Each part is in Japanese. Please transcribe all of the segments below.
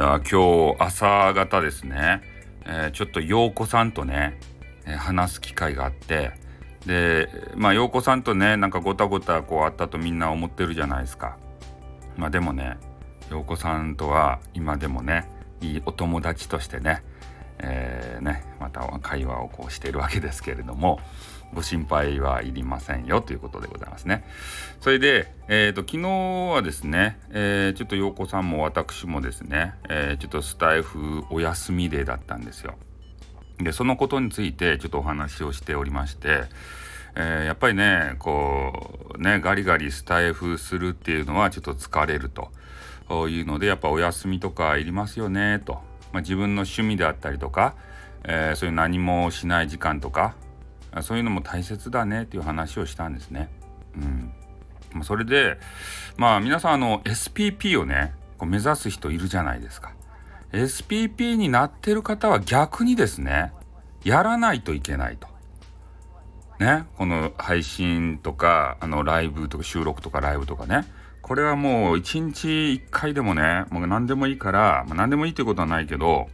や今日朝方ですね、えー、ちょっと陽子さんとね、えー、話す機会があってでまあ陽子さんとねなんかごたごたこうあったとみんな思ってるじゃないですか。まあでもね陽子さんとは今でもねいいお友達としてね,、えーね、また会話をこうしているわけですけれどもご心配はいりませんよということでございますね。それで、えーと、昨日はですね、えー、ちょっと陽子さんも私もですね、えー、ちょっとスタイフお休みデーだったんですよ。でそのことについてちょっとお話をしておりまして、えー、やっぱりねこうねガリガリスタイフするっていうのはちょっと疲れるというのでやっぱお休みとかいりますよねと、まあ、自分の趣味であったりとか、えー、そういう何もしない時間とかそういうのも大切だねっていう話をしたんですね。うん、それでまあ皆さんあの SPP をねこう目指す人いるじゃないですか。SPP になってる方は逆にですねやらないといけないと。ねこの配信とかあのライブとか収録とかライブとかねこれはもう一日1回でもねもう何でもいいから、まあ、何でもいいということはないけど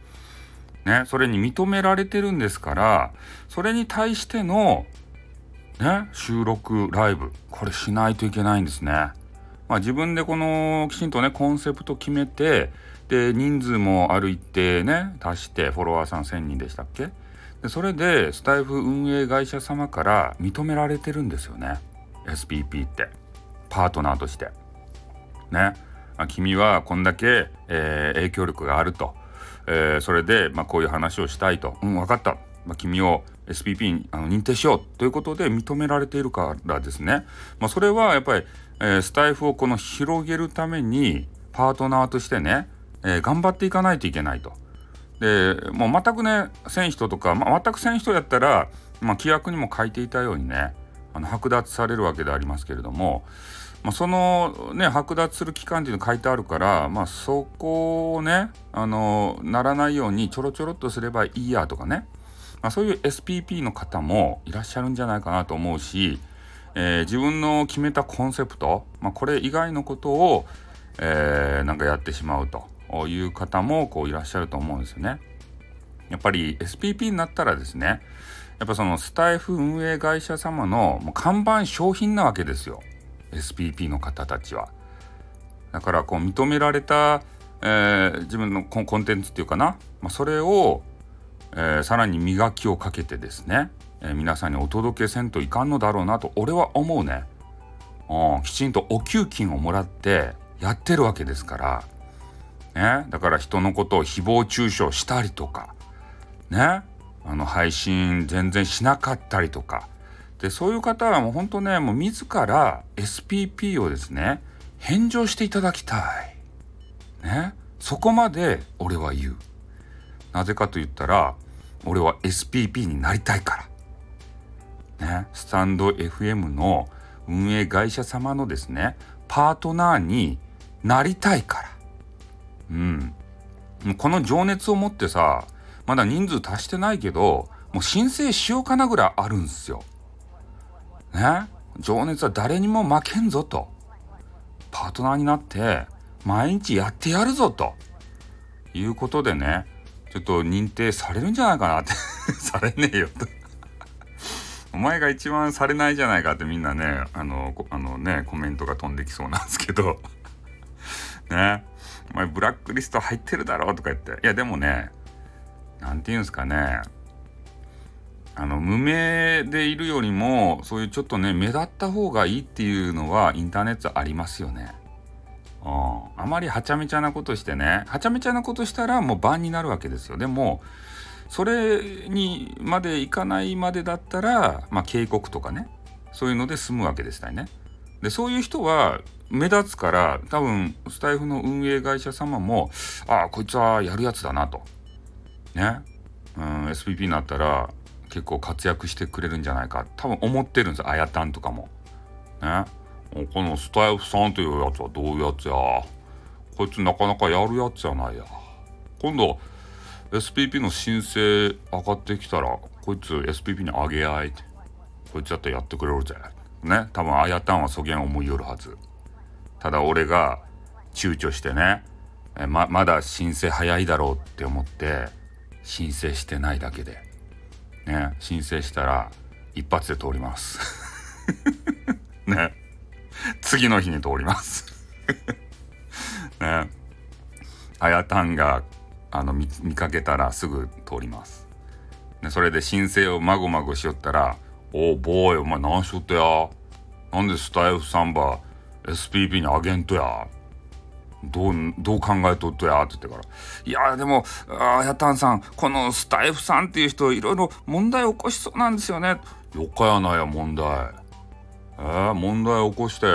ね、それに認められてるんですから、それに対しての、ね、収録、ライブ、これしないといけないんですね。まあ自分でこのきちんとね、コンセプト決めて、で、人数もある一定ね、足して、フォロワーさん1000人でしたっけ？でそれで、スタイフ運営会社様から認められてるんですよね。SPP って。パートナーとして。ね。まあ、君はこんだけ、えー、影響力があると。えー、それで、まあ、こういう話をしたいと、うん、分かった、まあ、君を SPP にあの認定しようということで認められているからですね、まあ、それはやっぱり、えー、スタイフをこの広げるためにパートナーとしてね、えー、頑張っていかないといけないと。でもう全くねせん人とか、まあ、全くせん人やったら、まあ、規約にも書いていたようにねあの剥奪されるわけでありますけれどもまあ、そのね剥奪する期間っていうの書いてあるから、まあ、そこをねあのならないようにちょろちょろっとすればいいやとかね、まあ、そういう SPP の方もいらっしゃるんじゃないかなと思うし、えー、自分の決めたコンセプト、まあ、これ以外のことを、えー、なんかやってしまうという方もこういらっしゃると思うんですよね。やっぱり SPP になったらですねやっぱそのスタイフ運営会社様の看板商品なわけですよ。SPP の方たちは。だからこう認められた、えー、自分のコンテンツっていうかな、まあ、それを、えー、さらに磨きをかけてですね、えー、皆さんにお届けせんといかんのだろうなと俺は思うね。きちんとお給金をもらってやってるわけですから、ね、だから人のことを誹謗中傷したりとかねあの配信全然しなかったりとかでそういう方はもう本当ねもう自ら SPP をですね返上していただきたい。ねそこまで俺は言う。なぜかと言ったら俺は SPP になりたいから。ねスタンド FM の運営会社様のですねパートナーになりたいから。うん。この情熱を持ってさまだ人数足してないけどもう申請しようかなぐらいあるんすよ。ね。情熱は誰にも負けんぞと。パートナーになって毎日やってやるぞと。いうことでねちょっと認定されるんじゃないかなって。されねえよと。お前が一番されないじゃないかってみんなねあのあのねコメントが飛んできそうなんですけど。ね。お前ブラックリスト入ってるだろうとか言って。いやでもね何て言うんですかね。あの無名でいるよりもそういうちょっとね目立った方がいいっていうのはインターネットありますよね。うん、あまりはちゃめちゃなことしてねはちゃめちゃなことしたらもう番になるわけですよ。でもそれにまでいかないまでだったら、まあ、警告とかねそういうので済むわけでしたよね。でそういう人は目立つから多分スタイフの運営会社様もああこいつはやるやつだなと。ね、うん、SPP になったら結構活躍してくれるんじゃないか。多分思ってるんですあやたんとかも。ね。このスタイフさんというやつはどういうやつや。こいつなかなかやるやつじゃないや。今度 SPP の申請上がってきたらこいつ SPP にあげ合い。こいつやったらやってくれるぜ。ね。多分あやたんはそげん思いよるはず。ただ俺が躊躇してねえままだ申請早いだろうって思って申請してないだけで。ね申請したら一発で通ります。ね。次の日に通ります。ね。あやたんがあの見かけたらすぐ通ります。でそれで申請をまごまごしよったら「おおボーイお前何しよったや？なんでスタイフサンバ SPP にあげんとや？どう、どう考えとっとやって言ってから。いや、でも、あやたんさん、このスタイフさんっていう人、いろいろ問題起こしそうなんですよね。よかやなや、問題。えー、問題起こして、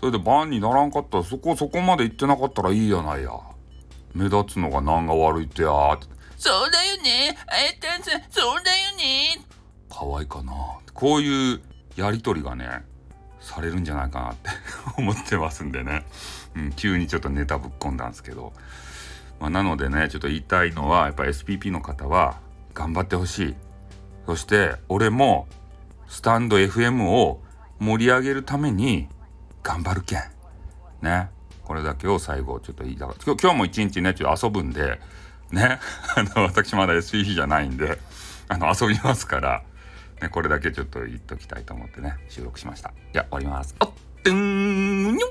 それでバンにならんかったら、そこそこまで行ってなかったらいいやないや。目立つのが何が悪いってやって。そうだよね。あやたんさん、そうだよね。可愛いかな。こういうやりとりがね、されるんじゃないかなって 思ってますんでね、うん、急にちょっとネタぶっ込んだんですけど、まあ、なのでねちょっと言いたいのはやっぱ SPP の方は頑張ってほしい。そして俺もスタンド FM を盛り上げるために頑張るけん。ね。これだけを最後ちょっと言いたかった。今日も一日ねちょっと遊ぶんでね。あの私まだ SPP じゃないんであの遊びますからね、これだけちょっと言っときたいと思ってね収録しました。じゃあ終わります。 뚱뇽